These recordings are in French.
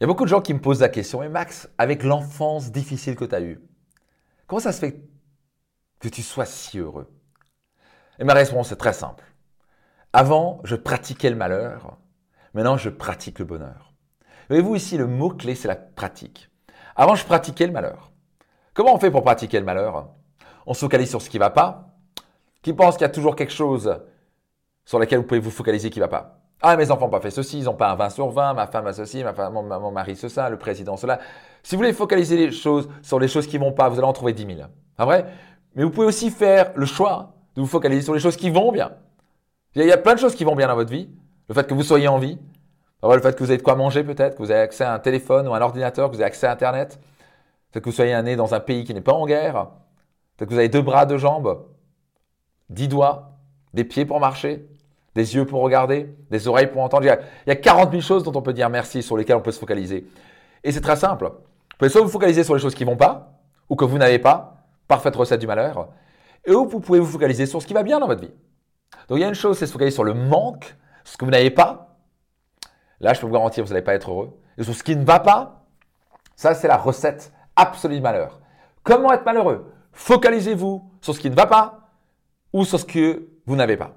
Il y a beaucoup de gens qui me posent la question, et Max, avec l'enfance difficile que tu as eue, comment ça se fait que tu sois si heureux? Et ma réponse est très simple. Avant, je pratiquais le malheur, maintenant je pratique le bonheur. Voyez-vous ici, le mot-clé, c'est la pratique. Avant, je pratiquais le malheur. Comment on fait pour pratiquer le malheur? On se focalise sur ce qui ne va pas, qui pense qu'il y a toujours quelque chose sur lequel vous pouvez vous focaliser qui ne va pas. Ah, mes enfants n'ont pas fait ceci, ils n'ont pas un 20 sur 20, ma femme a ceci, mon, mari ceci, le président cela. Si vous voulez focaliser les choses sur les choses qui vont pas, vous allez en trouver 10 000. Pas vrai? Mais vous pouvez aussi faire le choix de vous focaliser sur les choses qui vont bien. Il y a plein de choses qui vont bien dans votre vie. Le fait que vous soyez en vie, le fait que vous avez de quoi manger peut-être, que vous avez accès à un téléphone ou un ordinateur, que vous avez accès à Internet, peut que vous soyez né dans un pays qui n'est pas en guerre, peut que vous avez deux bras, deux jambes, dix doigts, des pieds pour marcher, des yeux pour regarder, des oreilles pour entendre. Il y, a, 40 000 choses dont on peut dire merci, sur lesquelles on peut se focaliser. Et c'est très simple. Vous pouvez soit vous focaliser sur les choses qui vont pas, ou que vous n'avez pas, parfaite recette du malheur, et ou vous pouvez vous focaliser sur ce qui va bien dans votre vie. Donc il y a une chose, c'est se focaliser sur le manque, ce que vous n'avez pas. Là, je peux vous garantir, vous n'allez pas être heureux. Et sur ce qui ne va pas, ça, c'est la recette absolue du malheur. Comment être malheureux? Focalisez-vous sur ce qui ne va pas ou sur ce que vous n'avez pas.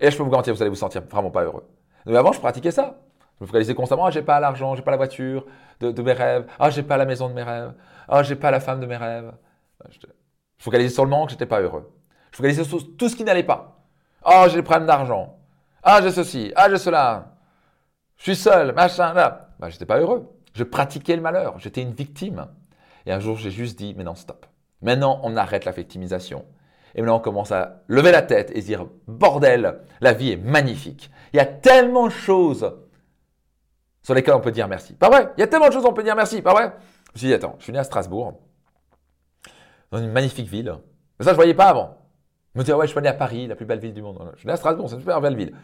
Et je peux vous garantir, vous allez vous sentir vraiment pas heureux. Mais avant, je pratiquais ça. Je me focalisais constamment, ah, j'ai pas l'argent, j'ai pas la voiture de, mes rêves, ah, j'ai pas la maison de mes rêves, ah, j'ai pas la femme de mes rêves. Je, focalisais sur le manque, j'étais pas heureux. Je focalisais sur tout ce qui n'allait pas. Ah, j'ai des problèmes d'argent. Ah, j'ai ceci, ah, j'ai cela. Je suis seul, machin, là. Bah, j'étais pas heureux. Je pratiquais le malheur. J'étais une victime. Et un jour, j'ai juste dit, mais non, stop. Maintenant, on arrête la victimisation. Et maintenant, on commence à lever la tête et dire, bordel, la vie est magnifique. Il y a tellement de choses sur lesquelles on peut dire merci. Pas vrai? Il y a tellement de choses on peut dire merci, pas vrai? Je me suis dit, attends, je suis né à Strasbourg, dans une magnifique ville. Mais ça, je ne voyais pas avant. Je me disais, ouais, je suis né à Paris, la plus belle ville du monde. Je suis né à Strasbourg, c'est une super belle ville.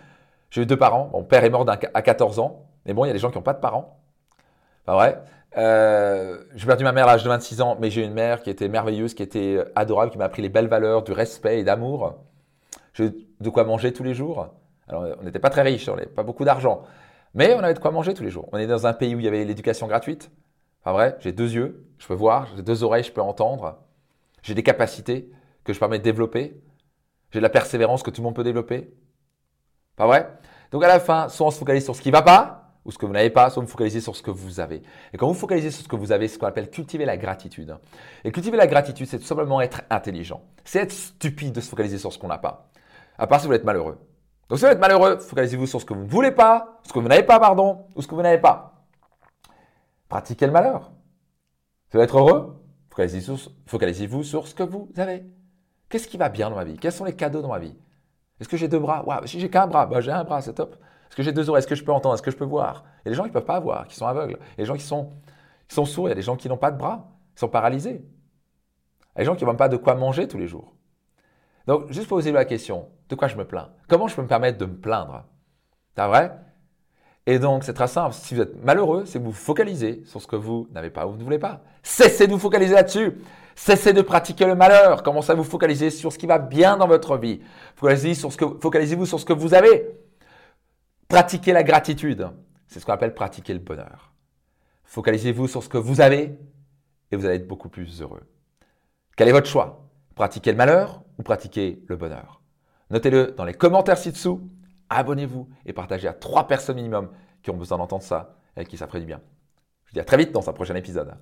J'ai eu deux parents. Mon père est mort à 14 ans. Mais bon, il y a des gens qui n'ont pas de parents. Pas vrai? Euh, j'ai perdu ma mère à l'âge de 26 ans, mais j'ai une mère qui était merveilleuse, qui était adorable, qui m'a appris les belles valeurs du respect et d'amour. J'ai de quoi manger tous les jours. Alors, on n'était pas très riches, on n'avait pas beaucoup d'argent, mais on avait de quoi manger tous les jours. On est dans un pays où il y avait l'éducation gratuite. Pas vrai J'ai deux yeux, je peux voir, j'ai deux oreilles, je peux entendre. J'ai des capacités que je permets de développer. J'ai de la persévérance que tout le monde peut développer. Pas vrai? Donc à la fin, soit on se focalise sur ce qui ne va pas, ou ce que vous n'avez pas, soit vous focalisez sur ce que vous avez. Et quand vous focalisez sur ce que vous avez, c'est ce qu'on appelle cultiver la gratitude. Et cultiver la gratitude, c'est tout simplement être intelligent. C'est être stupide de se focaliser sur ce qu'on n'a pas. À part si vous êtes malheureux. Donc si vous êtes malheureux, focalisez-vous sur ce que vous ne voulez pas, ce que vous n'avez pas, pardon, ou ce que vous n'avez pas. Pratiquez le malheur. Si vous être heureux, focalisez-vous sur, ce que vous avez. Qu'est-ce qui va bien dans ma vie? Quels sont les cadeaux dans ma vie? Est-ce que j'ai deux bras? Waouh, si j'ai qu'un bras, bah, j'ai un bras, c'est top. Est-ce que j'ai deux oreilles Est-ce que je peux entendre Est-ce que je peux voir? Il y a des gens qui ne peuvent pas voir, qui sont aveugles. Il y a des gens qui sont, sourds. Il y a des gens qui n'ont pas de bras, qui sont paralysés. Il y a des gens qui n'ont même pas de quoi manger tous les jours. Donc, juste poser la question, de quoi je me plains? Comment je peux me permettre de me plaindre? C'est vrai? Et donc, c'est très simple. Si vous êtes malheureux, c'est que vous vous focalisez sur ce que vous n'avez pas ou vous ne voulez pas. Cessez de vous focaliser là-dessus. Cessez de pratiquer le malheur. Commencez à vous focaliser sur ce qui va bien dans votre vie. Focalisez-vous sur ce que vous avez. Pratiquez la gratitude. C'est ce qu'on appelle pratiquer le bonheur. Focalisez-vous sur ce que vous avez et vous allez être beaucoup plus heureux. Quel est votre choix? Pratiquer le malheur ou pratiquer le bonheur? Notez-le dans les commentaires ci-dessous. Abonnez-vous et partagez à trois personnes minimum qui ont besoin d'entendre ça et qui ça du bien. Je vous dis à très vite dans un prochain épisode.